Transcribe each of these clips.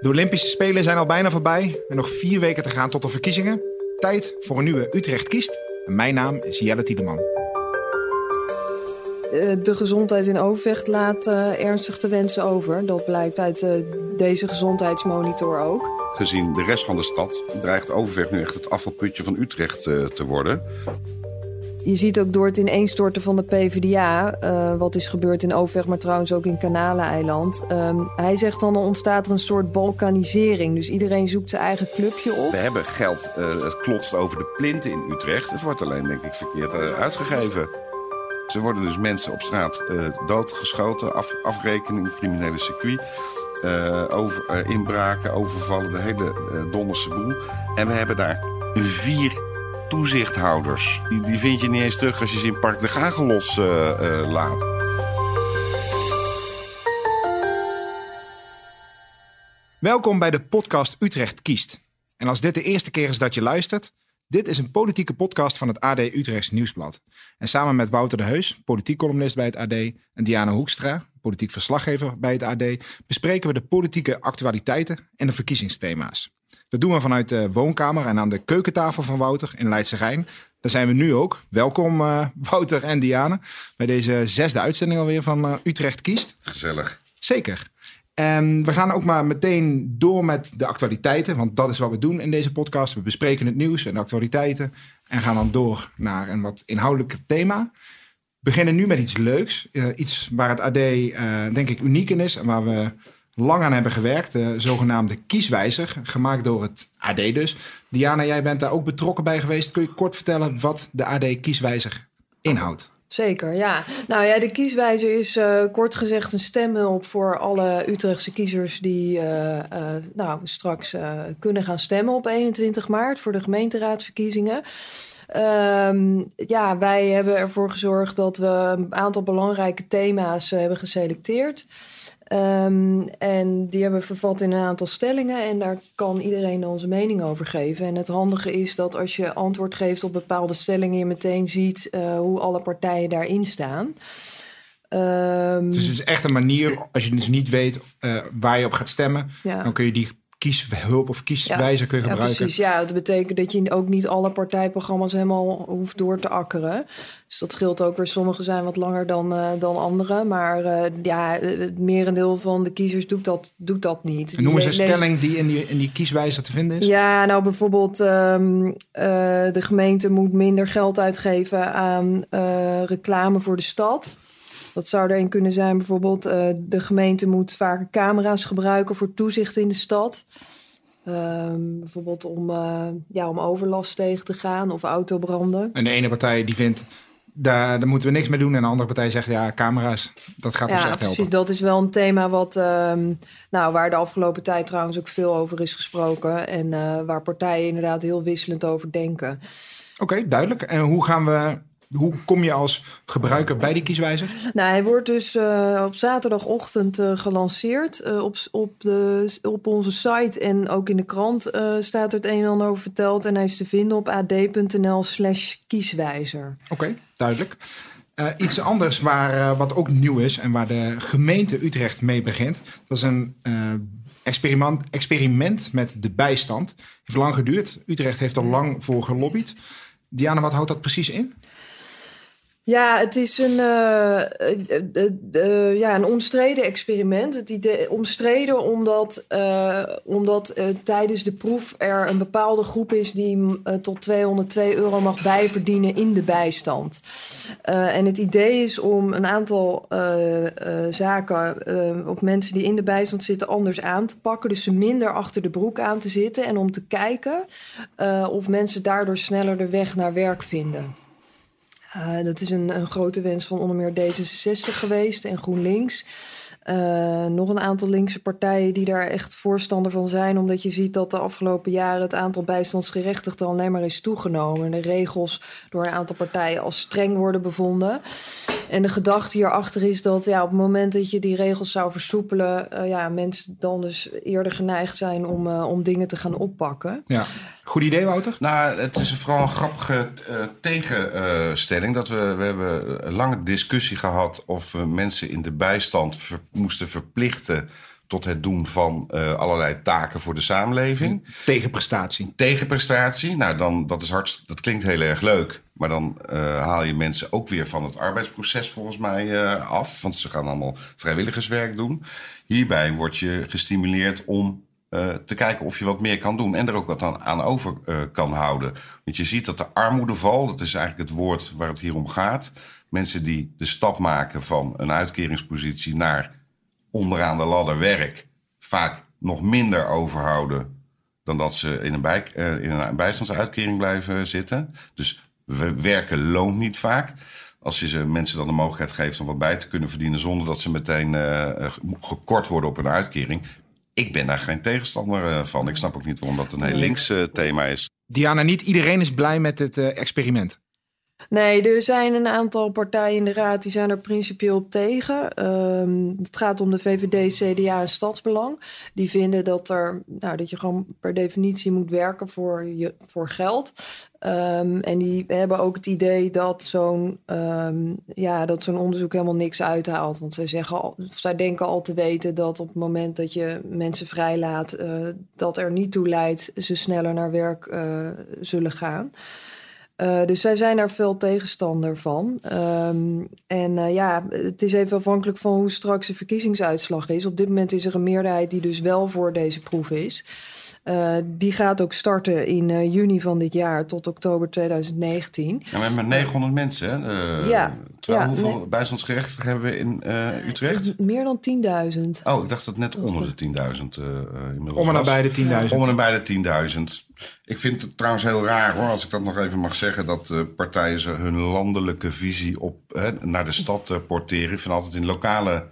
De Olympische Spelen zijn al bijna voorbij en nog vier weken te gaan tot de verkiezingen. Tijd voor een nieuwe Utrecht kiest. En mijn naam is Jelle Tiedeman. Eh, De gezondheid in Overvecht laat eh, ernstig te wensen over. Dat blijkt uit eh, deze gezondheidsmonitor ook. Gezien de rest van de stad dreigt Overvecht nu echt het afvalputje van Utrecht eh, te worden. Je ziet ook door het ineenstorten van de PvdA, eh, wat is gebeurd in Overvecht, maar trouwens ook in Kanaleneiland. Ehm, hij zegt dan, er ontstaat er een soort balkanisering. Dus iedereen zoekt zijn eigen clubje op. We hebben geld, eh, het klotst over de plinten in Utrecht. Het wordt alleen, denk ik, verkeerd eh, uitgegeven. Er worden dus mensen op straat doodgeschoten, af, afrekening, criminele circuit. over, inbraken, overvallen, de hele donderse boel. En we hebben daar vier toezichthouders. Die, vind je niet eens terug als je ze in Park de Gagelos eh, eh, laat. Welkom bij de podcast Utrecht kiest. En als dit de eerste keer is dat je luistert, dit is een politieke podcast van het AD Utrechts Nieuwsblad. En samen met Wouter de Heus, politiek columnist bij het AD, en Diana Hoekstra, politiek verslaggever bij het AD, bespreken we de politieke actualiteiten en de verkiezingsthema's. Dat doen we vanuit de woonkamer en aan de keukentafel van Wouter in Leidse Rijn. Daar zijn we nu ook. Welkom eh, Wouter en Diana bij deze zesde uitzending alweer van eh, Utrecht kiest. Gezellig. Zeker. En we gaan ook maar meteen door met de actualiteiten, want dat is wat we doen in deze podcast. We bespreken het nieuws en de actualiteiten en gaan dan door naar een wat inhoudelijker thema. We beginnen nu met iets leuks, eh, iets waar het AD denk ik uniek in is en waar we lang aan hebben gewerkt, de zogenaamde kieswijzer, gemaakt door het AD dus. Diana, jij bent daar ook betrokken bij geweest. Kun je kort vertellen wat de AD kieswijzer inhoudt? Zeker, ja. Nou ja, de kieswijzer is eh, kort gezegd een stemhulp voor alle Utrechtse kiezers die eh, eh, nou, straks kunnen gaan stemmen op 21 maart voor de gemeenteraadsverkiezingen. Ehm, ja, wij hebben ervoor gezorgd dat we een aantal belangrijke thema's hebben geselecteerd. Ehm, en die hebben we vervat in een aantal stellingen en daar kan iedereen dan zijn mening over geven. En het handige is dat als je antwoord geeft op bepaalde stellingen, je meteen ziet eh, hoe alle partijen daarin staan. Ehm, Dus het is echt een manier, als je dus niet weet eh, waar je op gaat stemmen, ja. dan kun je die kieshulp of kieswijzer kun je Ja, gebruiken. precies. Ja, dat betekent dat je ook niet alle partijprogramma's helemaal hoeft door te akkeren. Dus dat scheelt ook weer. Sommige zijn wat langer dan, eh, dan andere. Maar eh, ja, het merendeel van de kiezers doet dat, doet dat niet. En noem eens een stelling die in die, in die kieswijzer te vinden is. Ja, nou bijvoorbeeld ehm, eh, de gemeente moet minder geld uitgeven aan reclame voor de stad. Dat zou er een kunnen zijn bijvoorbeeld eh, de gemeente moet vaker camera's gebruiken voor toezicht in de stad. Ehm, bijvoorbeeld om, eh, ja, om overlast tegen te gaan of autobranden. En de ene partij die vindt, daar, daar moeten we niks mee doen. En de andere partij zegt, ja, camera's, dat gaat ons Ja, echt precies. helpen. Dat is wel een thema wat, ehm, nou, waar de afgelopen tijd trouwens ook veel over is gesproken. En eh, waar partijen inderdaad heel wisselend over denken. Oké, duidelijk. En hoe gaan we, hoe kom je als gebruiker bij die kieswijzer? Nou, hij wordt dus eh, op zaterdagochtend eh, gelanceerd. Eh, op, op, de, op onze site en ook in de krant staat er het een en ander over verteld. En hij is te vinden op ad.nl slash kieswijzer. Oké, duidelijk. Iets anders waar, wat ook nieuw is en waar de gemeente Utrecht mee begint. Dat is een experiment, experiment met de bijstand. Heeft lang geduurd. Utrecht heeft er lang voor gelobbyd. Diana, wat houdt dat precies in? Ja, het is een, eh, eh, eh, ja, een omstreden experiment. Het idee, omstreden omdat, omdat tijdens de proef er een bepaalde groep is die mm, tot 202 euro mag bijverdienen in de bijstand. En het idee is om een aantal zaken of mensen die in de bijstand zitten anders aan te pakken. Dus ze minder achter de broek aan te zitten en om te kijken of mensen daardoor sneller de weg naar werk vinden. Uh, dat is een, een, grote wens van onder meer D66 geweest en GroenLinks. Uh, nog een aantal linkse partijen die daar echt voorstander van zijn, omdat je ziet dat de afgelopen jaren het aantal bijstandsgerechtigden alleen maar is toegenomen. En de regels door een aantal partijen als streng worden bevonden. En de gedachte hierachter is dat ja, op het moment dat je die regels zou versoepelen, uh, ja, mensen dan dus eerder geneigd zijn om, uh, om dingen te gaan oppakken. Ja, goed idee, Wouter. Nou, het is vooral een grappige uh, tegenstelling. dat we, we hebben een lange discussie gehad of we mensen in de bijstand ver, moesten verplichten tot het doen van uh, allerlei taken voor de samenleving. Tegenprestatie. Tegenprestatie. Nou, dan, dat, is hard, dat klinkt heel erg leuk. Maar dan uh, haal je mensen ook weer van het arbeidsproces volgens mij uh, af. Want ze gaan allemaal vrijwilligerswerk doen. Hierbij word je gestimuleerd om te kijken of je wat meer kan doen. En er ook wat aan, aan over kan houden. Want je ziet dat de armoedeval, dat is eigenlijk het woord waar het hier om gaat. Mensen die de stap maken van een uitkeringspositie naar onderaan de ladder werk vaak nog minder overhouden dan dat ze in een, bij, uh, in een bijstandsuitkering blijven zitten. Dus we werken loont niet vaak. Als je ze mensen dan de mogelijkheid geeft om wat bij te kunnen verdienen zonder dat ze meteen uh, gekort worden op een uitkering. Ik ben daar geen tegenstander van. Ik snap ook niet waarom dat een heel links thema is. Diana, niet iedereen is blij met het experiment. Nee, er zijn een aantal partijen in de raad die zijn er principieel op tegen. Um, het gaat om de VVD, CDA en Stadsbelang. Die vinden dat, er, nou, dat je gewoon per definitie moet werken voor, je, voor geld. Um, en die hebben ook het idee dat zo'n um, ja, dat zo'n onderzoek helemaal niks uithaalt. Want zij, zeggen al, zij denken al te weten dat op het moment dat je mensen vrijlaat, uh, dat er niet toe leidt ze sneller naar werk uh, zullen gaan. Uh, dus zij zijn daar veel tegenstander van. Um, en uh, ja, het is even afhankelijk van hoe straks de verkiezingsuitslag is. Op dit moment is er een meerderheid die dus wel voor deze proef is. Uh, die gaat ook starten in uh, juni van dit jaar tot oktober 2019. Ja, maar met 900 mensen, hè? Uh, ja. Terwijl, ja, hoeveel nee. bijstandsgerechtigden hebben we in Utrecht? Meer dan 10.000. Oh, ik dacht dat net onder de 10.000 inmiddels Om en nabij de 10.000. Om en nabij de 10.000. Ik vind het trouwens heel raar, hoor, als ik dat nog even mag zeggen... dat partijen ze hun landelijke visie op, hè, naar de stad porteren. Ik vind altijd in lokale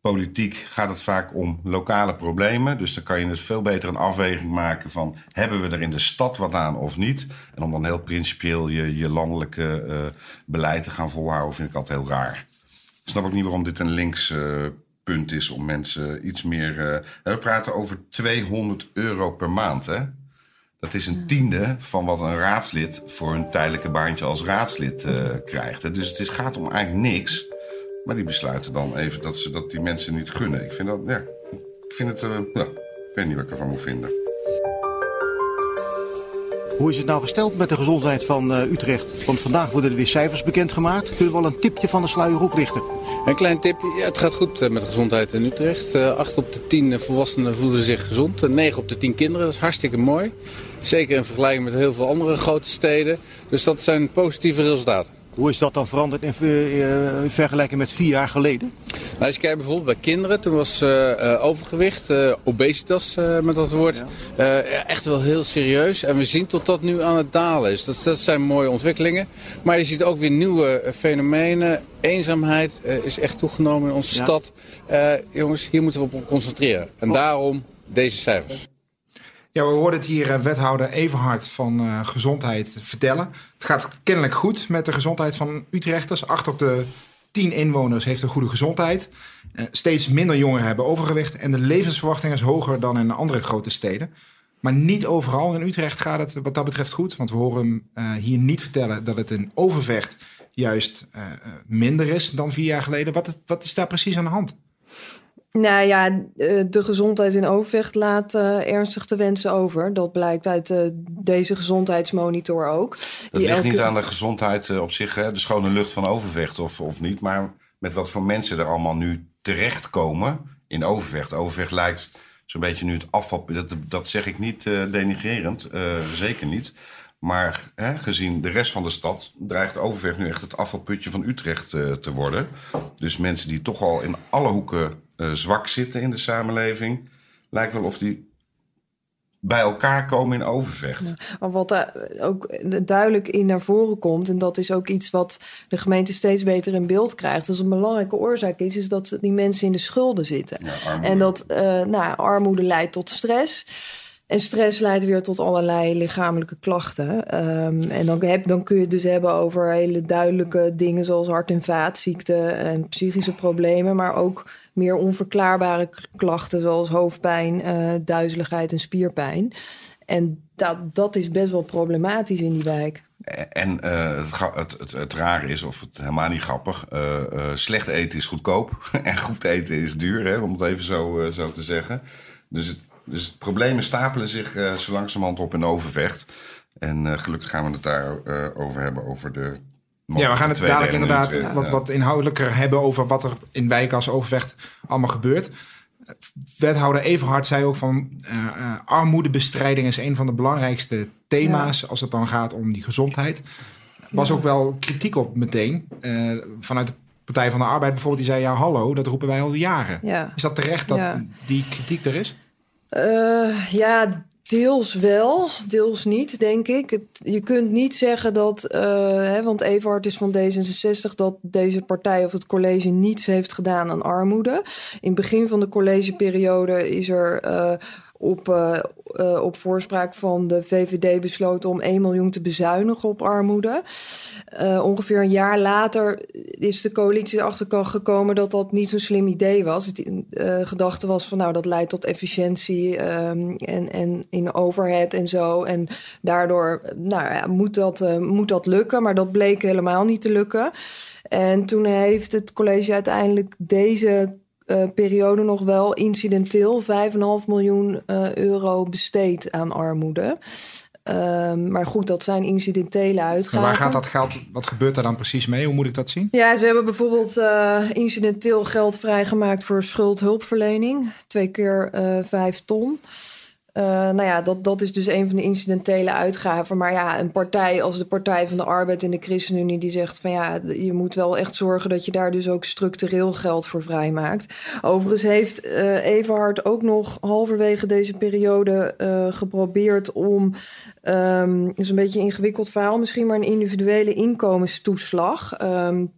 politiek gaat het vaak om lokale problemen. Dus dan kan je het veel beter een afweging maken van... hebben we er in de stad wat aan of niet? En om dan heel principieel je, je landelijke uh, beleid te gaan volhouden... vind ik altijd heel raar. Ik snap ook niet waarom dit een links punt is om mensen iets meer... We praten over 200 euro per maand, hè? Dat is een tiende van wat een raadslid voor een tijdelijke baantje als raadslid krijgt. Dus het is, gaat om eigenlijk niks... Maar die besluiten dan even dat ze dat die mensen niet gunnen. Ik vind dat, ja, ik vind het, uh, ja, ik weet niet wat ik ervan moet vinden. Hoe is het nou gesteld met de gezondheid van uh, Utrecht? Want vandaag worden er weer cijfers bekendgemaakt. Kunnen we wel een tipje van de sluier oplichten? Een klein tipje. Het gaat goed uh, met de gezondheid in Utrecht. Uh, 8 op de 10 volwassenen voelen zich gezond. 9 op de 10 kinderen. Dat is hartstikke mooi. Zeker in vergelijking met heel veel andere grote steden. Dus dat zijn positieve resultaten. Hoe is dat dan veranderd in, uh, in vergelijking met vier jaar geleden? Nou, als je kijkt bijvoorbeeld bij kinderen, toen was uh, overgewicht, obesitas met dat woord, ja. echt wel heel serieus. En we zien tot dat nu aan het dalen is. Dat, dat zijn mooie ontwikkelingen. Maar je ziet ook weer nieuwe fenomenen. Eenzaamheid is echt toegenomen in onze ja. stad. jongens, hier moeten we op concentreren. En oh. daarom deze cijfers. Ja, we hoorden het hier wethouder Everhard van uh, Gezondheid vertellen. Het gaat kennelijk goed met de gezondheid van Utrechters. Acht op de tien inwoners heeft een goede gezondheid. Uh, steeds minder jongeren hebben overgewicht. En de levensverwachting is hoger dan in andere grote steden. Maar niet overal in Utrecht gaat het wat dat betreft goed. Want we horen hem hier niet vertellen dat het in Overvecht juist minder is dan vier jaar geleden. Wat, wat is daar precies aan de hand? Nou ja, eh, de gezondheid in Overvecht laat uh, ernstig te wensen over. Dat blijkt uit uh, deze gezondheidsmonitor ook. Dat ligt elke... niet aan de gezondheid op zich, hè? de schone lucht van Overvecht of, of niet. Maar met wat voor mensen er allemaal nu terechtkomen in Overvecht. Overvecht lijkt zo'n beetje nu het afval... Dat, dat zeg ik niet denigrerend, zeker niet. Maar hè, gezien de rest van de stad dreigt Overvecht nu echt het afvalputje van Utrecht te worden. Dus mensen die toch al in alle hoeken uh, zwak zitten in de samenleving. Lijkt wel of die bij elkaar komen in overvecht. Ja, maar wat daar ook duidelijk in naar voren komt, en dat is ook iets wat de gemeente steeds beter in beeld krijgt, dat een belangrijke oorzaak is, is dat die mensen in de schulden zitten. Ja, en dat uh, nou, armoede leidt tot stress. En stress leidt weer tot allerlei lichamelijke klachten. Um, en dan, heb, dan kun je het dus hebben over hele duidelijke dingen zoals hart- en vaatziekten en psychische problemen, maar ook meer onverklaarbare klachten zoals hoofdpijn, uh, duizeligheid en spierpijn. En dat, dat is best wel problematisch in die wijk. en uh, het, het, het, het rare is, of het helemaal niet grappig, uh, slecht eten is goedkoop en goed eten is duur, hè, om het even zo, zo te zeggen. Dus, het, dus problemen stapelen zich zo langzamerhand op in Overvecht. En gelukkig gaan we het daar over hebben, over de ja, we gaan het dadelijk inderdaad wat, wat inhoudelijker hebben over wat er in wijken als Overvecht allemaal gebeurt. Wethouder Everhard zei ook van uh, armoedebestrijding is een van de belangrijkste thema's als het dan gaat om die gezondheid. Was ook wel kritiek op meteen uh, vanuit de Partij van de Arbeid bijvoorbeeld. Die zei ja hallo, dat roepen wij al jaren. Ja. Is dat terecht dat die kritiek er is? ja, Deels wel, deels niet, denk ik. Je kunt niet zeggen dat, uh, hè, want Everhard is van D66, dat deze partij of het college niets heeft gedaan aan armoede. In het begin van de collegeperiode is er uh, op, uh, uh, op voorspraak van de VVD besloten om 1 miljoen te bezuinigen op armoede. Uh, ongeveer een jaar later is de coalitie erachter gekomen dat dat niet zo'n slim idee was. Het gedachte was van nou dat leidt tot efficiëntie um, en, en in overhead en zo. En daardoor nou, ja, moet, dat, moet dat lukken, maar dat bleek helemaal niet te lukken. En toen heeft het college uiteindelijk deze uh, periode nog wel incidenteel 5,5 miljoen uh, euro besteed aan armoede. Uh, maar goed, dat zijn incidentele uitgaven. waar gaat dat geld, wat gebeurt er dan precies mee? Hoe moet ik dat zien? Ja, ze hebben bijvoorbeeld uh, incidenteel geld vrijgemaakt voor schuldhulpverlening. Twee keer vijf ton. Uh, nou ja, dat, dat is dus een van de incidentele uitgaven. Maar ja, een partij als de Partij van de Arbeid en de ChristenUnie... die zegt van ja, je moet wel echt zorgen... dat je daar dus ook structureel geld voor vrijmaakt. Overigens heeft uh, ook nog halverwege deze periode uh, geprobeerd... om, um, is een beetje een ingewikkeld verhaal misschien... maar een individuele inkomenstoeslag... Um,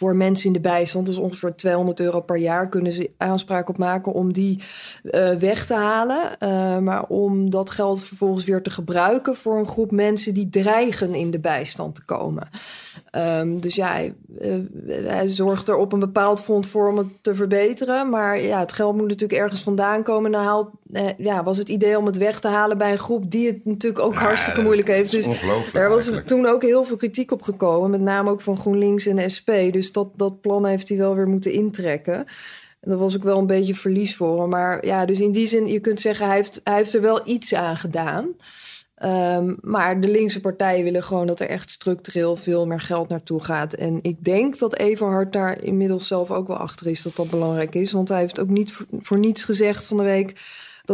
voor mensen in de bijstand, dus ongeveer 200 euro per jaar, kunnen ze aanspraak op maken om die uh, weg te halen. Uh, maar om dat geld vervolgens weer te gebruiken voor een groep mensen die dreigen in de bijstand te komen. Um, dus ja, hij, uh, hij, zorgt er op een bepaald front voor om het te verbeteren. Maar ja, het geld moet natuurlijk ergens vandaan komen. Nou haalt, ja, was het idee om het weg te halen bij een groep die het natuurlijk ook hartstikke moeilijk heeft. Dus er was eigenlijk. toen ook heel veel kritiek op gekomen, met name ook van GroenLinks en de SP. Dus dus dat, dat plan heeft hij wel weer moeten intrekken. En dat was ook wel een beetje verlies voor hem. Maar ja, dus in die zin, je kunt zeggen, hij heeft, hij heeft er wel iets aan gedaan. Um, maar de linkse partijen willen gewoon dat er echt structureel veel meer geld naartoe gaat. En ik denk dat Everhard daar inmiddels zelf ook wel achter is dat dat belangrijk is. Want hij heeft ook niet voor, voor niets gezegd van de week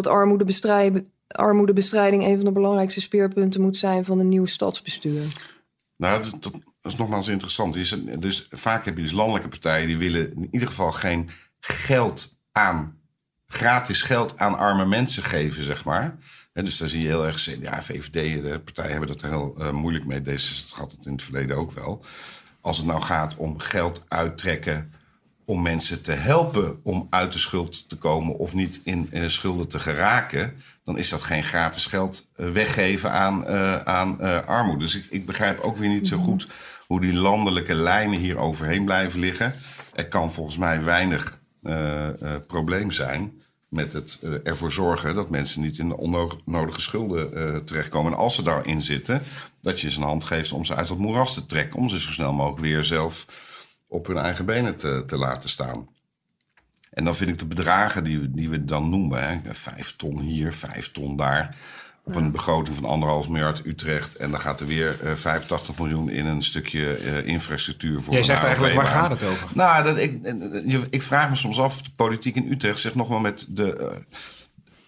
dat armoedebestrijding, armoedebestrijding een van de belangrijkste speerpunten moet zijn van een nieuw stadsbestuur. Nou, dat, is nogmaals interessant. Dus, dus vaak heb je dus landelijke partijen die willen in ieder geval geen geld aan, gratis geld aan arme mensen geven, zeg maar. Dus daar zie je heel erg, ja, VVD, de partijen hebben dat er heel uh, moeilijk mee. Deze had het in het verleden ook wel. Als het nou gaat om geld uittrekken om mensen te helpen om uit de schuld te komen of niet in, in schulden te geraken, dan is dat geen gratis geld uh, weggeven aan, uh, aan armoede. Dus ik, ik begrijp ook weer niet zo mhm. goed hoe die landelijke lijnen hier overheen blijven liggen. Er kan volgens mij weinig probleem zijn met het ervoor zorgen dat mensen niet in de onnodige schulden terechtkomen. En als ze daarin zitten, dat je ze een hand geeft om ze uit het moeras te trekken. Om ze zo snel mogelijk weer zelf op hun eigen benen te, te laten staan. En dan vind ik de bedragen die, die we dan noemen, hè, vijf ton hier, vijf ton daar op een begroting van anderhalf miljard Utrecht. En dan gaat er weer uh, eh, 85 miljoen in een stukje uh, infrastructuur voor. Jij zegt eigenlijk, waar gaat het over? Nou, dat, ik, eh, ik vraag me soms af, de politiek in Utrecht zegt nog wel met de, uh,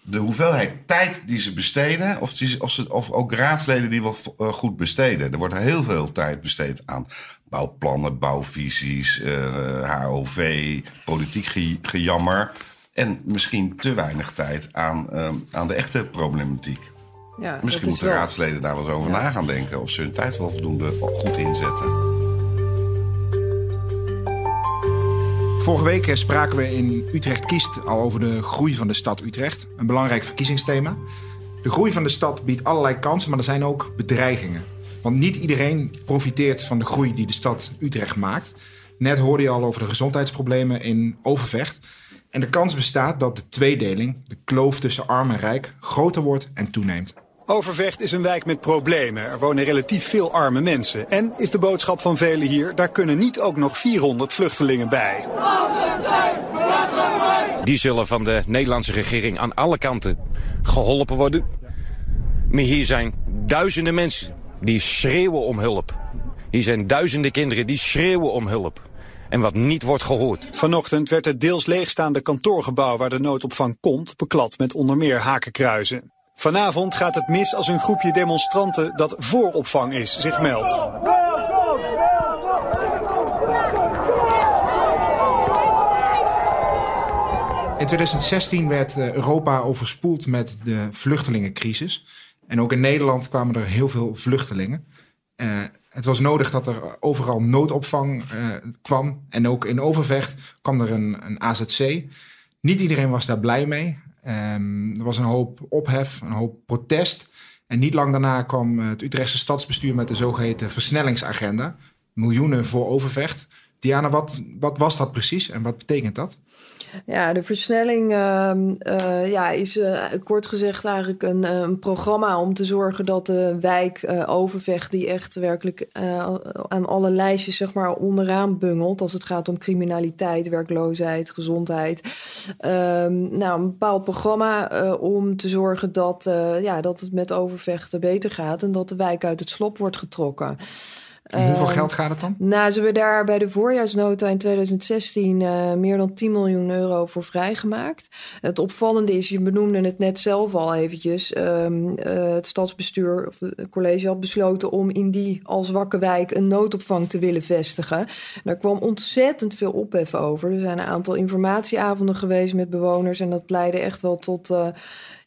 de hoeveelheid tijd die ze besteden, of, die, of, ze, of ook raadsleden die wel uh, goed besteden. Er wordt heel veel tijd besteed aan bouwplannen, bouwvisies, HOV, politiek ge, gejammer. En misschien te weinig tijd aan, aan de echte problematiek. Ja, Misschien moeten raadsleden daar wel eens over na gaan denken. Of ze hun tijd wel voldoende goed inzetten. Vorige week eh, spraken we in Utrecht Kiest al over de groei van de stad Utrecht. Een belangrijk verkiezingsthema. De groei van de stad biedt allerlei kansen, maar er zijn ook bedreigingen. Want niet iedereen profiteert van de groei die de stad Utrecht maakt. Net hoorde je al over de gezondheidsproblemen in Overvecht. En de kans bestaat dat de tweedeling, de kloof tussen arm en rijk, groter wordt en toeneemt. Overvecht is een wijk met problemen. Er wonen relatief veel arme mensen. En is de boodschap van velen hier, daar kunnen niet ook nog 400 vluchtelingen bij. Die zullen van de Nederlandse regering aan alle kanten geholpen worden. Maar hier zijn duizenden mensen die schreeuwen om hulp. Hier zijn duizenden kinderen die schreeuwen om hulp. En wat niet wordt gehoord. Vanochtend werd het deels leegstaande kantoorgebouw waar de noodopvang komt beklad met onder meer hakenkruizen. Vanavond gaat het mis als een groepje demonstranten dat vooropvang is zich meldt. In 2016 werd eh, Europa overspoeld met de vluchtelingencrisis. En ook in Nederland kwamen er heel veel vluchtelingen. Uh, het was nodig dat er overal noodopvang uh, kwam. En ook in Overvecht kwam er een, een AZC. Niet iedereen was daar blij mee. Um, er was een hoop ophef, een hoop protest. En niet lang daarna kwam het Utrechtse stadsbestuur met de zogeheten versnellingsagenda. Miljoenen voor Overvecht. Diana, wat, wat was dat precies en wat betekent dat? Ja, de versnelling uh, uh, ja, is uh, kort gezegd eigenlijk een, eh, een, programma om te zorgen dat de wijk Overvecht, die echt werkelijk aan alle lijstjes zeg maar, onderaan bungelt als het gaat om criminaliteit, werkloosheid, gezondheid. Ehm, nou, een bepaald programma om te zorgen dat, ja, dat het met Overvecht beter gaat en dat de wijk uit het slop wordt getrokken. Hoeveel ehm, geld gaat het dan? Nou, ze hebben daar bij de voorjaarsnota in 2016 uh, meer dan 10 miljoen euro voor vrijgemaakt. Het opvallende is, je benoemde het net zelf al eventjes. Um, uh, het stadsbestuur of het college had besloten om in die al zwakke wijk een noodopvang te willen vestigen. Daar kwam ontzettend veel ophef over. Er zijn een aantal informatieavonden geweest met bewoners en dat leidde echt wel tot.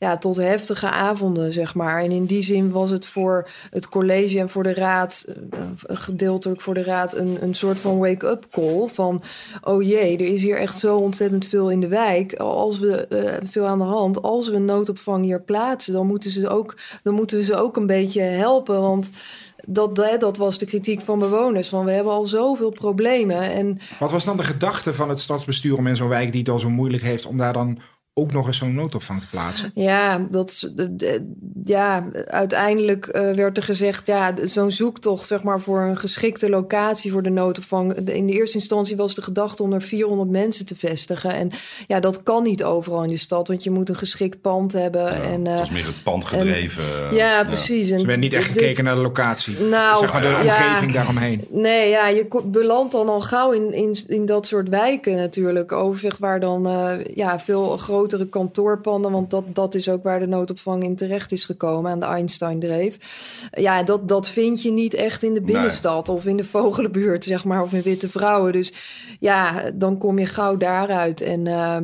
Ja, tot heftige avonden, zeg maar. En in die zin was het voor het college en voor de raad, uh, gedeeltelijk voor de raad, een, een soort van wake-up call. Van, oh jee, er is hier echt zo ontzettend veel in de wijk. Als we uh, veel aan de hand, als we een noodopvang hier plaatsen, dan moeten, ze ook, dan moeten we ze ook een beetje helpen. Want dat, dat was de kritiek van bewoners. Van we hebben al zoveel problemen. En... Wat was dan de gedachte van het stadsbestuur om in zo'n wijk die het al zo moeilijk heeft, om daar dan ook nog eens zo'n noodopvang te plaatsen? Ja, dat, ja uiteindelijk uh, werd er gezegd... ja, zo'n zoektocht zeg maar, voor een geschikte locatie voor de noodopvang... in de eerste instantie was de gedachte om er 400 mensen te vestigen. En ja, dat kan niet overal in de stad... want je moet een geschikt pand hebben. Ja, en, uh, het was meer het pand gedreven. En, ja, precies. Ja. En, werd niet echt gekeken naar de locatie. Nou, zeg maar de omgeving daaromheen. Nee, ja, je belandt dan al gauw in, in, in dat soort wijken natuurlijk. Overzicht waar dan uh, ja, veel groter grotere kantoorpanden. Want dat, dat is ook waar de noodopvang in terecht is gekomen aan de Einstein-dreef. Ja, dat, dat vind je niet echt in de binnenstad of in de Vogelenbuurt, zeg maar, of in Witte Vrouwen. Dus ja, dan kom je gauw daaruit. En uh,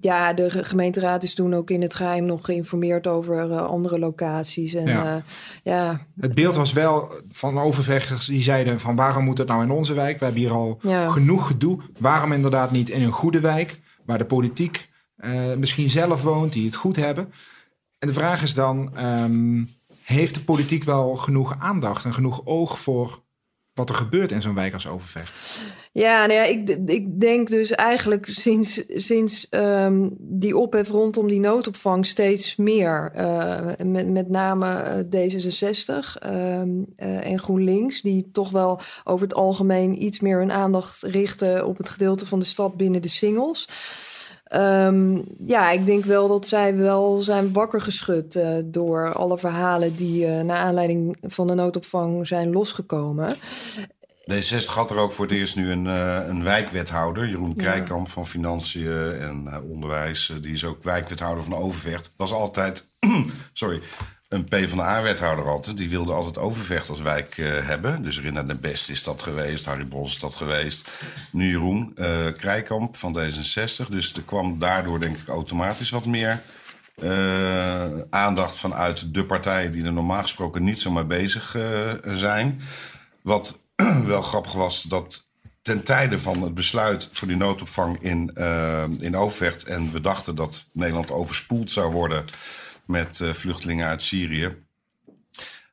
ja, de gemeenteraad is toen ook in het geheim nog geïnformeerd over uh, andere locaties. En, ja. Uh, ja. Het beeld was wel van overvechters die zeiden van waarom moet het nou in onze wijk? We hebben hier al ja. genoeg gedoe. Waarom inderdaad niet in een goede wijk? Waar de politiek uh, misschien zelf woont, die het goed hebben. En de vraag is dan, um, heeft de politiek wel genoeg aandacht en genoeg oog voor wat er gebeurt in zo'n wijk als Overvecht? Ja, nou ja ik, ik denk dus eigenlijk sinds, sinds um, die ophef rondom die noodopvang steeds meer. Uh, met, met name D66 um, uh, en GroenLinks, die toch wel over het algemeen iets meer hun aandacht richten op het gedeelte van de stad binnen de singles. Um, ja, ik denk wel dat zij wel zijn wakker geschud uh, door alle verhalen die uh, naar aanleiding van de noodopvang zijn losgekomen. D60 had er ook voor het eerst nu een, uh, een wijkwethouder, Jeroen Krijkamp van Financiën en Onderwijs. die is ook wijkwethouder van Overvecht. Was altijd, sorry, een PvdA-wethouder altijd. Die wilde altijd Overvecht als wijk uh, hebben. Dus Rinna de Best is dat geweest, Harry Bos is dat geweest. Nu Jeroen uh, Krijkamp van D66. Dus er kwam daardoor denk ik automatisch wat meer uh, aandacht vanuit de partijen... die er normaal gesproken niet zo mee bezig zijn. Wat wel grappig was, dat ten tijde van het besluit voor die noodopvang in, in Overvecht... en we dachten dat Nederland overspoeld zou worden met uh, vluchtelingen uit Syrië.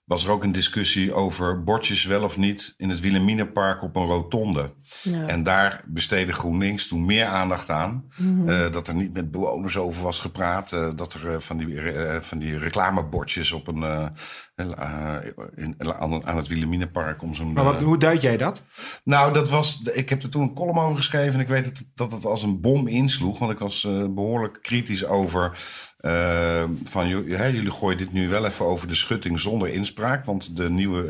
was er ook een discussie over bordjes wel of niet in het Wilhelminapark op een rotonde. Ja. En daar besteedde GroenLinks toen meer aandacht aan. Eh, dat er niet met bewoners over was gepraat. eh, dat er eh, van, die, eh, van die reclamebordjes op een, eh, eh, in, aan, aan het Wilhelminapark om zo'n... Maar wat, eh, hoe duid jij dat? nou, dat was. Ik heb er toen een column over geschreven. En ik weet dat, dat het als een bom insloeg. Want ik was eh, behoorlijk kritisch over. Eh, van jullie gooien dit nu wel even over de schutting zonder inspraak. Want de nieuwe.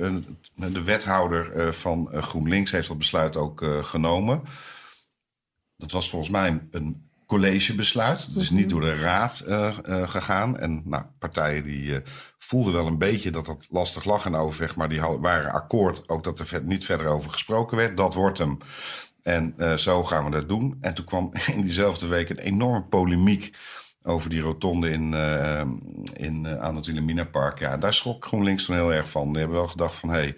eh, de wethouder eh, van eh, GroenLinks heeft dat besluit ook genomen. Dat was volgens mij een, collegebesluit. Het is niet door de raad gegaan. En nou, partijen die voelden wel een beetje dat dat lastig lag in overweg. Maar die waren akkoord ook dat er niet verder over gesproken werd. Dat wordt hem. En zo gaan we dat doen. En toen kwam in diezelfde week een enorme polemiek over die rotonde in, eh, in, eh, aan het Wilhelminapark. Ja, daar schrok GroenLinks toen heel erg van. Die hebben wel gedacht van... Hey,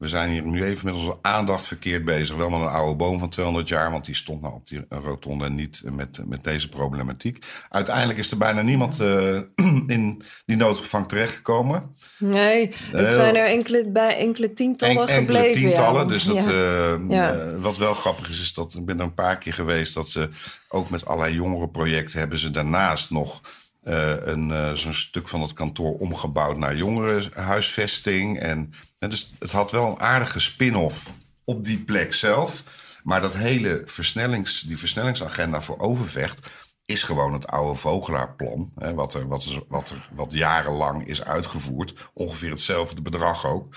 we zijn hier nu even met onze aandacht verkeerd bezig. Wel met een oude boom van 200 jaar, want die stond nou op die eh, rotonde en niet met, met deze problematiek. Uiteindelijk is er bijna niemand eh, in die noodopvang terechtgekomen. Nee, het Heel- zijn er enkele, bij enkele tientallen En- enkele gebleven. tientallen. ja. Dus dat, Ja. eh, Ja. eh, wat wel grappig is, is dat ik ben er een paar keer geweest dat ze ook met allerlei jongerenprojecten hebben ze daarnaast nog eh, een, eh, zo'n stuk van het kantoor omgebouwd naar jongerenhuisvesting. En, en dus het had wel een aardige spin-off op die plek zelf. Maar dat hele versnellings, die versnellingsagenda voor Overvecht is gewoon het oude Vogelaarplan. Hè, wat, er, wat, er, wat, er, wat jarenlang is uitgevoerd. Ongeveer hetzelfde bedrag ook.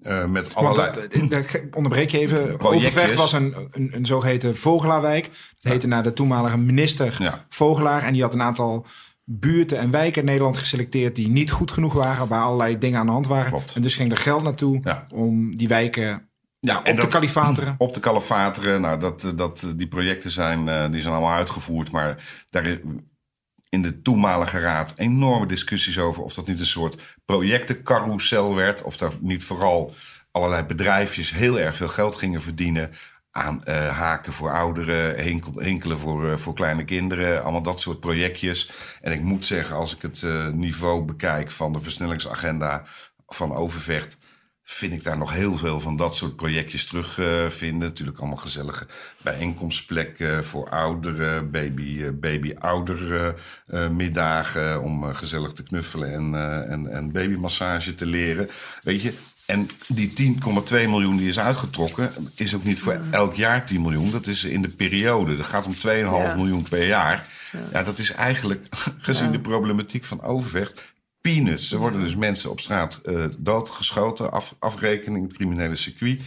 Eh, met Want allerlei... dat, eh, onderbreek je even. Projectjes. Overvecht was een, een, een zogeheten Vogelaarwijk. Het heette naar de toenmalige minister Ja. Vogelaar. En die had een aantal buurten en wijken in Nederland geselecteerd... die niet goed genoeg waren, waar allerlei dingen aan de hand waren. Klopt. En dus ging er geld naartoe Ja. om die wijken ja, op en te dat- kalifateren. Op de kalifateren, nou, dat, dat, die projecten zijn, eh, die zijn allemaal uitgevoerd. Maar daar in de toenmalige raad enorme discussies over... of dat niet een soort projectencarousel werd... of daar niet vooral allerlei bedrijfjes heel erg veel geld gingen verdienen... aan eh, haken voor ouderen, henkel, henkelen voor, eh, voor kleine kinderen. Allemaal dat soort projectjes. En ik moet zeggen, als ik het eh, niveau bekijk van de versnellingsagenda van Overvecht vind ik daar nog heel veel van dat soort projectjes terugvinden. Natuurlijk allemaal gezellige bijeenkomstplekken voor ouderen, baby, eh, middagen om gezellig te knuffelen en, en, en babymassage te leren. Weet je, en die 10,2 miljoen die is uitgetrokken, is ook niet voor elk jaar 10 miljoen. Dat is in de periode. Dat gaat om 2,5 Ja. miljoen per jaar. Ja. dat is eigenlijk, gezien de problematiek van Overvecht, peanuts. Er worden dus mensen op straat eh, doodgeschoten, af, afrekening, het criminele circuit.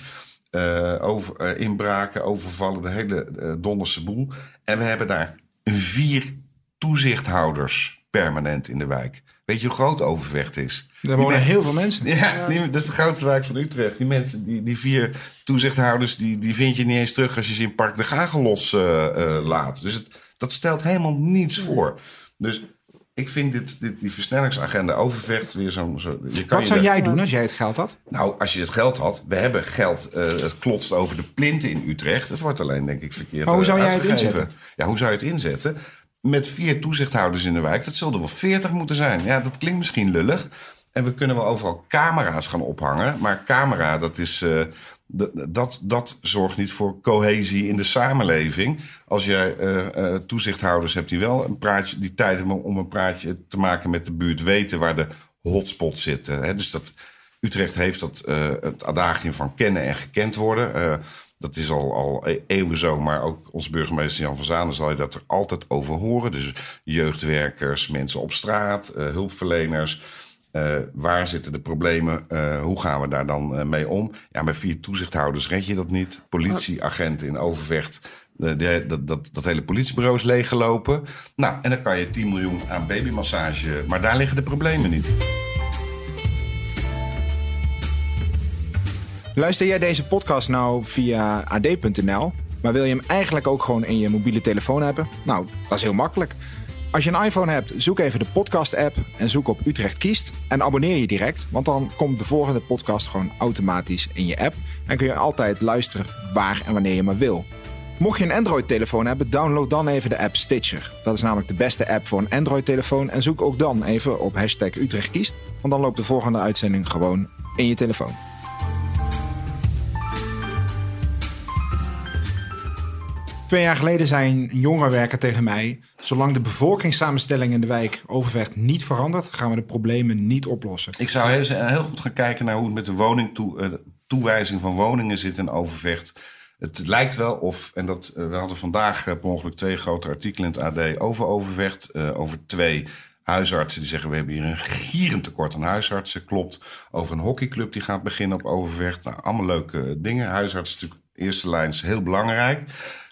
eh, over, eh, inbraken, overvallen, de hele donderse boel. En we hebben daar vier toezichthouders permanent in de wijk. Weet je hoe groot Overvecht is? Daar wonen heel veel mensen. Ja, die- dat is de grootste wijk van Utrecht. Die mensen, die, die vier toezichthouders, die, die vind je niet eens terug als je ze in Park de Gagelos eh, eh, laat. Dus het, dat stelt helemaal niets voor. Dus ik vind dit, dit, die versnellingsagenda overvecht weer zo'n... Zo, je kan Wat zou jij doen als jij het geld had? Nou, als je het geld had, we hebben geld, eh, het klotst over de plinten in Utrecht. Het wordt alleen, denk ik, verkeerd Maar hoe zou jij het inzetten? Ja, hoe zou je het inzetten? Met vier toezichthouders in de wijk, dat zullen wel veertig moeten zijn. Ja, dat klinkt misschien lullig. En we kunnen wel overal camera's gaan ophangen. Maar camera, dat is... eh, dat, dat zorgt niet voor cohesie in de samenleving. Als jij eh, eh, toezichthouders hebt die wel een praatje, die tijd hebben om een praatje te maken met de buurt, weten waar de hotspots zitten. Hè? Dus dat, Utrecht heeft dat, het adagium van kennen en gekend worden. Dat is al, al e- eeuwen zo, maar ook onze burgemeester Jan van Zanen zal je dat er altijd over horen. Dus jeugdwerkers, mensen op straat, eh, hulpverleners. Eh, waar zitten de problemen? Eh, hoe gaan we daar dan mee om? Ja, met vier toezichthouders red je dat niet. Politieagenten in Overvecht. dat, dat, dat hele politiebureau is leeggelopen. Nou, en dan kan je 10 miljoen aan babymassage. Maar daar liggen de problemen niet. Luister jij deze podcast nou via ad.nl, maar wil je hem eigenlijk ook gewoon in je mobiele telefoon hebben? Nou, dat is heel makkelijk. Als je een iPhone hebt, zoek even de podcast-app en zoek op Utrecht Kiest. En abonneer je direct, want dan komt de volgende podcast gewoon automatisch in je app. En kun je altijd luisteren waar en wanneer je maar wil. Mocht je een Android-telefoon hebben, download dan even de app Stitcher. Dat is namelijk de beste app voor een Android-telefoon. En zoek ook dan even op hashtag Utrecht Kiest, want dan loopt de volgende uitzending gewoon in je telefoon. Twee jaar geleden zei een jongerenwerker tegen mij... zolang de bevolkingssamenstelling in de wijk Overvecht niet verandert... gaan we de problemen niet oplossen. Ik zou heel, heel goed gaan kijken naar hoe het met de woning uh, toewijzing van woningen zit in Overvecht. Het lijkt wel of, en dat, uh, we hadden vandaag uh, per ongeluk twee grote artikelen in het AD over Overvecht. over twee huisartsen die zeggen we hebben hier een gierend tekort aan huisartsen. Klopt. Over een hockeyclub die gaat beginnen op Overvecht. Nou, allemaal leuke dingen. Huisartsen natuurlijk eerste lijn is heel belangrijk.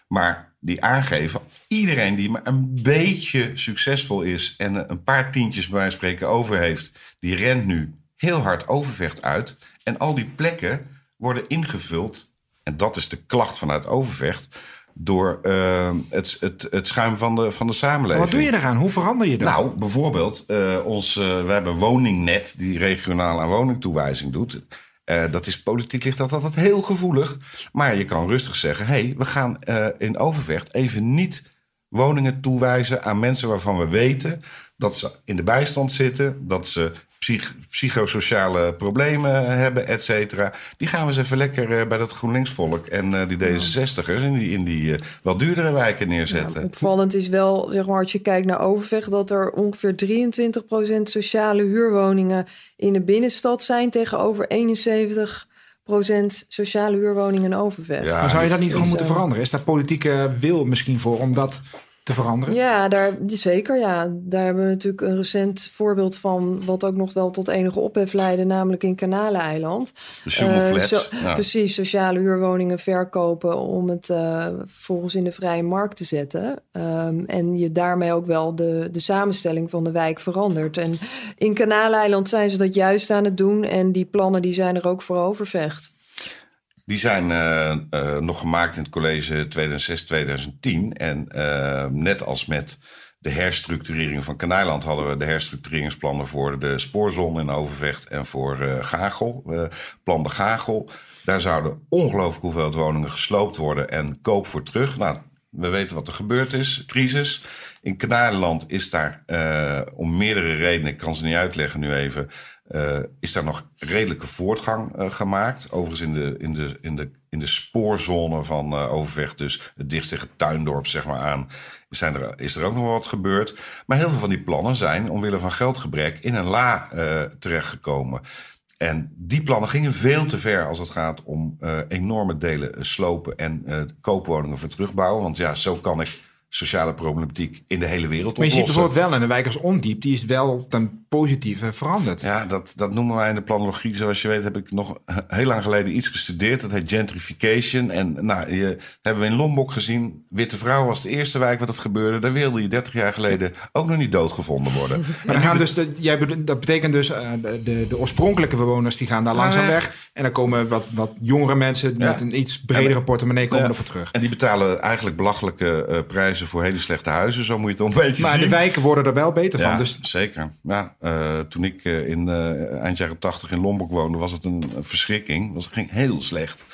Maar die aangeven, iedereen die maar een beetje succesvol is en een paar tientjes bij spreken over heeft, die rent nu heel hard overvecht uit. En al die plekken worden ingevuld, en dat is de klacht vanuit overvecht, door uh, het, het, het schuim van de, van de samenleving. Wat doe je eraan? Hoe verander je dat? Nou, bijvoorbeeld, uh, ons, uh, we hebben Woningnet, die regionaal aan woningtoewijzing doet. Uh, dat is politiek ligt dat altijd heel gevoelig. Maar je kan rustig zeggen: hé, hey, we gaan uh, in Overvecht even niet woningen toewijzen aan mensen waarvan we weten dat ze in de bijstand zitten, dat ze psych psychosociale problemen hebben, et cetera. Die gaan we eens even lekker uh, bij dat GroenLinksvolk en uh, die D66'ers in die, in die uh, wat duurdere wijken neerzetten. Ja, opvallend is wel, zeg maar, als je kijkt naar Overvecht, dat er ongeveer 23% sociale huurwoningen in de binnenstad zijn tegenover 71 procent sociale huurwoningen in Overvecht. Ja, maar zou je dat niet gewoon moeten veranderen? Is daar politieke wil misschien voor om dat te veranderen? Ja, daar, zeker. Ja. Daar hebben we natuurlijk een recent voorbeeld van... wat ook nog wel tot enige ophef leidde... namelijk in Kanaleneiland. De uh, so, ja. Precies, sociale huurwoningen verkopen... om het uh, volgens in de vrije markt te zetten. Um, en je daarmee ook wel de, de samenstelling van de wijk verandert. En in Kanaleneiland zijn ze dat juist aan het doen... en die plannen die zijn er ook voor overvecht. Die zijn uh, uh, nog gemaakt in het college 2006-2010. En uh, net als met de herstructurering van Kanaaland hadden we de herstructureringsplannen voor de spoorzone in Overvecht en voor Gagel, plan de Gagel. Daar zouden ongelooflijk hoeveel woningen gesloopt worden en koop voor terug. Nou, we weten wat er gebeurd is, crisis. In Kanalenland is daar om meerdere redenen, ik kan ze niet uitleggen nu even, uh, is daar nog redelijke voortgang uh, gemaakt. Overigens in de, in de, in de, in de spoorzone van Overvecht, dus het dichtst Tuindorp zeg maar aan, zijn er, is er ook nog wat gebeurd. Maar heel veel van die plannen zijn omwille van geldgebrek in een la terechtgekomen. En die plannen gingen veel te ver als het gaat om enorme delen slopen en koopwoningen voor terugbouwen. Want ja, zo kan ik sociale problematiek in de hele wereld Maar je oplossen. ziet bijvoorbeeld wel in de wijk als Ondiep, die is wel ten positieve veranderd. Ja, dat, dat noemen wij in de planologie. Zoals je weet heb ik nog heel lang geleden iets gestudeerd. Dat heet gentrification. En nou, je, hebben we in Lombok gezien. Witte Vrouw was de eerste wijk waar dat gebeurde. Daar wilde je 30 jaar geleden ook nog niet doodgevonden worden. Maar dan gaan dus de, jij, dat betekent dus uh, de, de oorspronkelijke bewoners die gaan daar langzaam Ah, weg. En dan komen wat, wat jongere mensen Ja. met een iets bredere portemonnee komen Ja. ervoor terug. En die betalen eigenlijk belachelijke uh, prijzen voor hele slechte huizen. Zo moet je het een beetje Maar zien. de wijken worden er wel beter Ja, van. Dus zeker. Ja, uh, toen ik uh, in uh, eind jaren tachtig in Lombok woonde, was het een, verschrikking. Het ging heel slecht.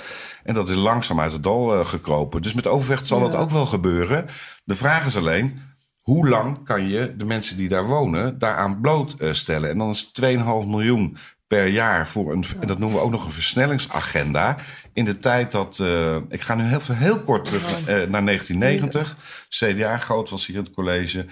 En dat is langzaam uit het dal gekropen. Dus met Overvecht zal Ja. dat ook wel gebeuren. De vraag is alleen, hoe lang kan je de mensen die daar wonen daaraan blootstellen? En dan is 2,5 miljoen per jaar voor een, en dat noemen we ook nog een versnellingsagenda. In de tijd dat, uh, ik ga nu heel, heel kort terug uh, naar 1990. CDA groot was hier in het college.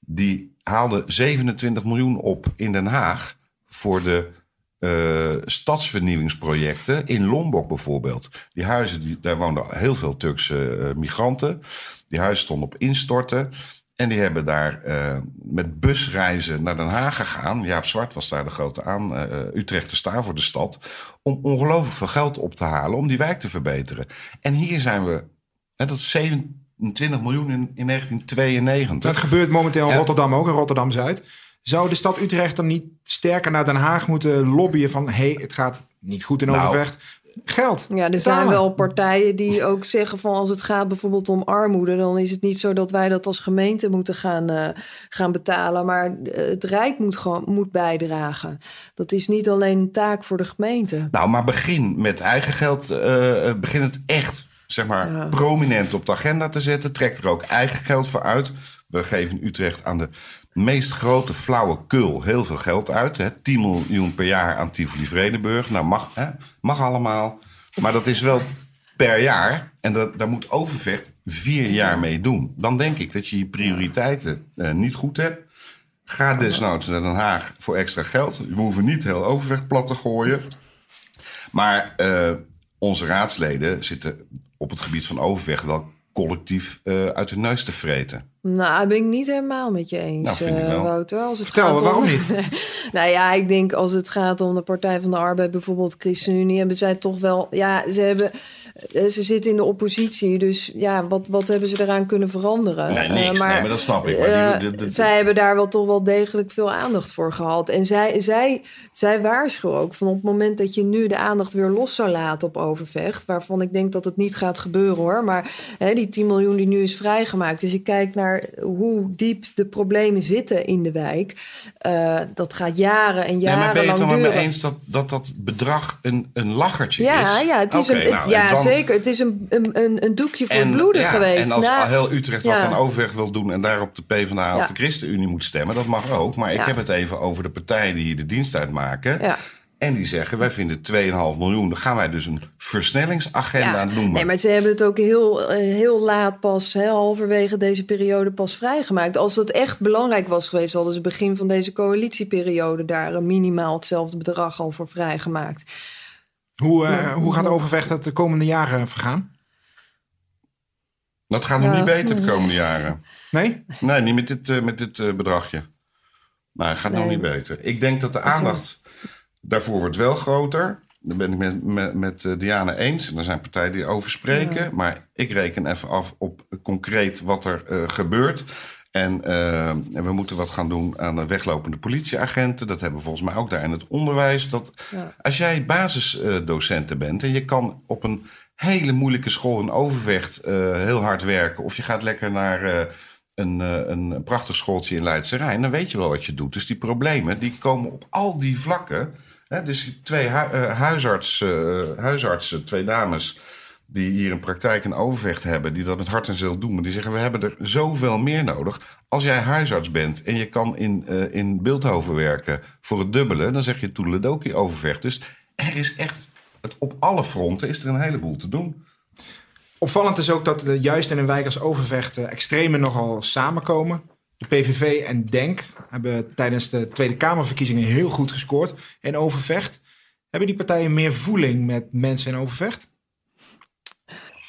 Die haalde 27 miljoen op in Den Haag voor de uh, stadsvernieuwingsprojecten. In Lombok bijvoorbeeld. Die huizen, die, daar woonden heel veel Turkse uh, migranten. Die huizen stonden op instorten. En die hebben daar uh, met busreizen naar Den Haag gegaan. Jaap Zwart was daar de grote aan, Utrecht staan voor de stad. Om ongelooflijk veel geld op te halen om die wijk te verbeteren. En hier zijn we, hè, dat is 27 miljoen in, in 1992. dat gebeurt momenteel in Ja. Rotterdam ook, in Rotterdam-Zuid. Zou de stad Utrecht dan niet sterker naar Den Haag moeten lobbyen van... hé, hey, het gaat niet goed in Nou, Overvecht. Geld. Ja, er betalen. zijn wel partijen die ook zeggen van als het gaat bijvoorbeeld om armoede, dan is het niet zo dat wij dat als gemeente moeten gaan, uh, gaan betalen, maar eh, het Rijk moet gewoon moet bijdragen. Dat is niet alleen een taak voor de gemeente. Nou, maar begin met eigen geld. Uh, begin het echt, zeg maar, ja. prominent op de agenda te zetten. Trek er ook eigen geld voor uit. We geven Utrecht aan de meest grote flauwekul heel veel geld uit. Hè? 10 miljoen per jaar aan Tivoli Vredenburg. Nou, mag, hè? mag allemaal. Maar dat is wel per jaar. En dat, daar moet Overvecht vier jaar mee doen. Dan denk ik dat je je prioriteiten eh, niet goed hebt. Ga desnoods naar Den Haag voor extra geld. We hoeven niet heel Overvecht plat te gooien. Maar eh, onze raadsleden zitten op het gebied van Overvecht wel collectief eh, uit hun neus te vreten. Nou, dat ben ik niet helemaal met je eens, Nou, vind ik eh, wel. Wouter. Als het Vertel, gaat om- waarom niet? nou ja, ik denk als het gaat om de Partij van de Arbeid, bijvoorbeeld ChristenUnie, hebben zij toch wel... Ja, ze, hebben, ze zitten in de oppositie, dus ja, wat, wat hebben ze eraan kunnen veranderen? Nee, niks. Eh, Nee, maar dat snap ik. Maar eh, die- zij hebben daar wel toch wel degelijk veel aandacht voor gehad. En zij, zij, zij waarschuwen ook van op het moment dat je nu de aandacht weer los zou laten op Overvecht, waarvan ik denk dat het niet gaat gebeuren hoor, maar hè, die 10 miljoen die nu is vrijgemaakt. Dus je kijkt naar hoe diep de problemen zitten in de wijk. eh, dat gaat jaren en Nee, jaren maar ben je het lang dan met me duren. eens dat, dat dat bedrag een, een lachertje Ja, is? ja, het is een, het- nou, ja zeker. Het is een, een, een, doekje voor het bloeden ja, geweest. En als heel Utrecht wat Ja. aan overweg wil doen en daar op de PvdA of Ja. de ChristenUnie moet stemmen, dat mag ook. Maar ik Ja. heb het even over de partijen die hier de dienst uitmaken. Ja. En die zeggen, wij vinden 2,5 miljoen. Dan gaan wij dus een versnellingsagenda noemen. Nee, maar ze hebben het ook heel, eh, heel laat pas, hè, halverwege deze periode pas vrijgemaakt. Als het echt belangrijk was geweest, hadden ze begin van deze coalitieperiode daar minimaal hetzelfde bedrag al voor vrijgemaakt. Hoe, eh, hoe gaat Overvecht het de komende jaren vergaan? Dat gaat nog Ja. niet beter de komende jaren. Nee? Nee, niet met dit, eh, met dit eh, bedragje. Maar het gaat nog niet beter. Ik denk dat de aandacht daarvoor wordt wel groter. Daar ben ik met, met, met Diana eens. En er zijn partijen die over spreken. Maar ik reken even af op concreet wat er eh, gebeurt. En, eh, en we moeten wat gaan doen aan de weglopende politieagenten. Dat hebben we volgens mij ook daar in het onderwijs. Dat Ja. als jij basisdocenten bent en je kan op een hele moeilijke school in Overvecht eh, heel hard werken. Of je gaat lekker naar eh, een, een prachtig schooltje in Leidse Rijn. Dan weet je wel wat je doet. Dus die problemen die komen op al die vlakken. Hè, dus twee hu- huisarts, huisartsen, twee dames die hier een praktijk in Overvecht hebben, die dat met hart en ziel doen. Maar die zeggen, we hebben er zoveel meer nodig. Als jij huisarts bent en je kan in, eh, in Beeldhoven werken voor het dubbele, dan zeg je Toeledoki Overvecht. Dus er is echt, het, op alle fronten is er een heleboel te doen. Opvallend is ook dat eh, juist in een wijk als Overvecht eh, extremen nogal samenkomen. De PVV en DENK hebben tijdens de Tweede Kamerverkiezingen heel goed gescoord in Overvecht. Hebben die partijen meer voeling met mensen in Overvecht?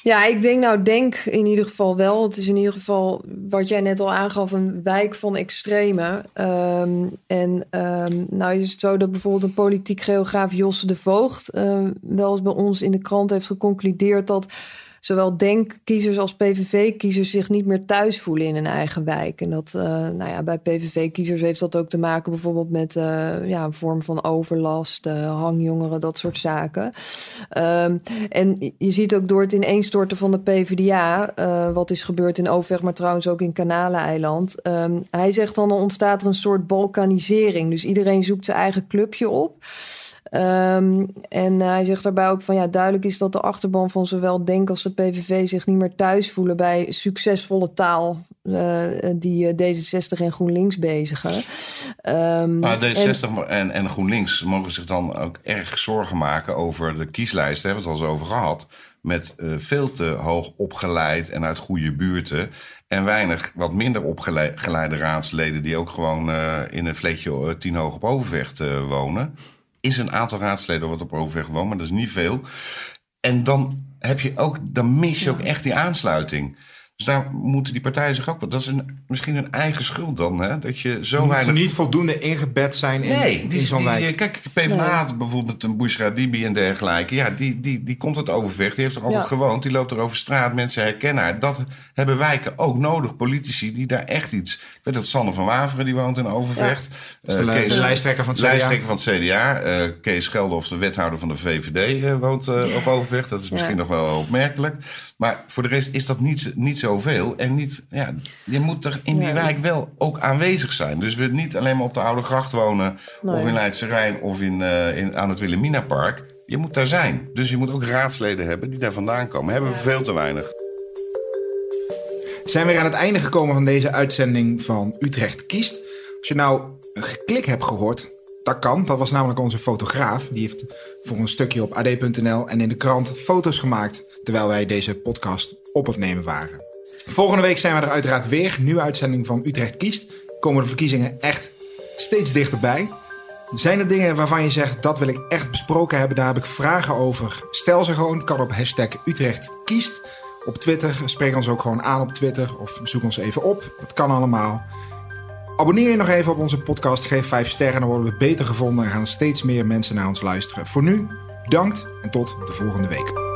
Ja, ik denk nou, denk in ieder geval wel. Het is in ieder geval, wat jij net al aangaf, een wijk van extreme. Ehm, en ehm, nou is het zo dat bijvoorbeeld een politiek geograaf Josse de Voogd... eh, wel eens bij ons in de krant heeft geconcludeerd dat... Zowel DENK-kiezers als PVV-kiezers zich niet meer thuis voelen in hun eigen wijk. En dat, eh, nou ja, bij PVV-kiezers heeft dat ook te maken bijvoorbeeld met eh, ja, een vorm van overlast, eh, hangjongeren, dat soort zaken. Ehm, en je ziet ook door het ineenstorten van de PvdA, wat is gebeurd in Overweg, maar trouwens ook in Kanaleneiland. Ehm, hij zegt dan, dan ontstaat er een soort balkanisering. Dus iedereen zoekt zijn eigen clubje op. Ehm, en hij zegt daarbij ook van ja, duidelijk is dat de achterban van zowel Denk als de PVV zich niet meer thuis voelen bij succesvolle taal eh, die eh, D66 en GroenLinks bezigen. Ehm, Nou, en- D60 en, en GroenLinks mogen zich dan ook erg zorgen maken over de kieslijst. Daar hebben we het al eens over gehad. Met eh, veel te hoog opgeleid en uit goede buurten. En weinig wat minder opgeleide raadsleden die ook gewoon eh, in een vleetje eh, tien hoog op Overvecht eh, wonen. Is een aantal raadsleden wat op Overvecht wonen, maar dat is niet veel. En dan heb je ook, dan mis je ook echt die aansluiting. Dus daar moeten die partijen zich ook... Dat is een, misschien een eigen schuld dan, hè? Dat je zo weinig... niet voldoende ingebed zijn in, Nee, in die, zo'n wijk. Kijk, PvdA had bijvoorbeeld een Bushra Dibi en dergelijke. Ja, die, die, die komt uit Overvecht. Die heeft er altijd Ja. gewoond. Die loopt er over straat. Mensen herkennen haar. Dat hebben wijken ook nodig. Politici die daar echt iets... Ik weet dat Sanne van Waveren, die woont in Overvecht. Dat is de, Eh, Kees- de lijsttrekker van het CDA. lijsttrekker van het CDA. eh, Kees Geldof, de wethouder van de VVD, eh, woont op Overvecht. Dat is misschien Ja. nog wel opmerkelijk. Maar voor de rest is dat niet, niet zoveel. En niet, ja, je moet er in die Nee. wijk wel ook aanwezig zijn. Dus we niet alleen maar op de Oude Gracht wonen... Nee. of in Leidse Rijn of in, eh, in, aan het Wilhelmina Park. Je moet daar zijn. Dus je moet ook raadsleden hebben die daar vandaan komen. Hebben we veel te weinig. zijn weer aan het einde gekomen van deze uitzending van Utrecht Kiest. Als je nou een geklik hebt gehoord, dat kan. Dat was namelijk onze fotograaf. Die heeft voor een stukje op ad.nl en in de krant foto's gemaakt terwijl wij deze podcast op het nemen waren. Volgende week zijn we er uiteraard weer. Nieuwe uitzending van Utrecht kiest. Komen de verkiezingen echt steeds dichterbij. Zijn er dingen waarvan je zegt dat wil ik echt besproken hebben? Daar heb ik vragen over. Stel ze gewoon. Kan op hashtag Utrecht kiest. Op Twitter. Spreek ons ook gewoon aan op Twitter. Of zoek ons even op. Dat kan allemaal. Abonneer je nog even op onze podcast. Geef 5 sterren. Dan worden we beter gevonden. En gaan steeds meer mensen naar ons luisteren. Voor nu, bedankt en tot de volgende week.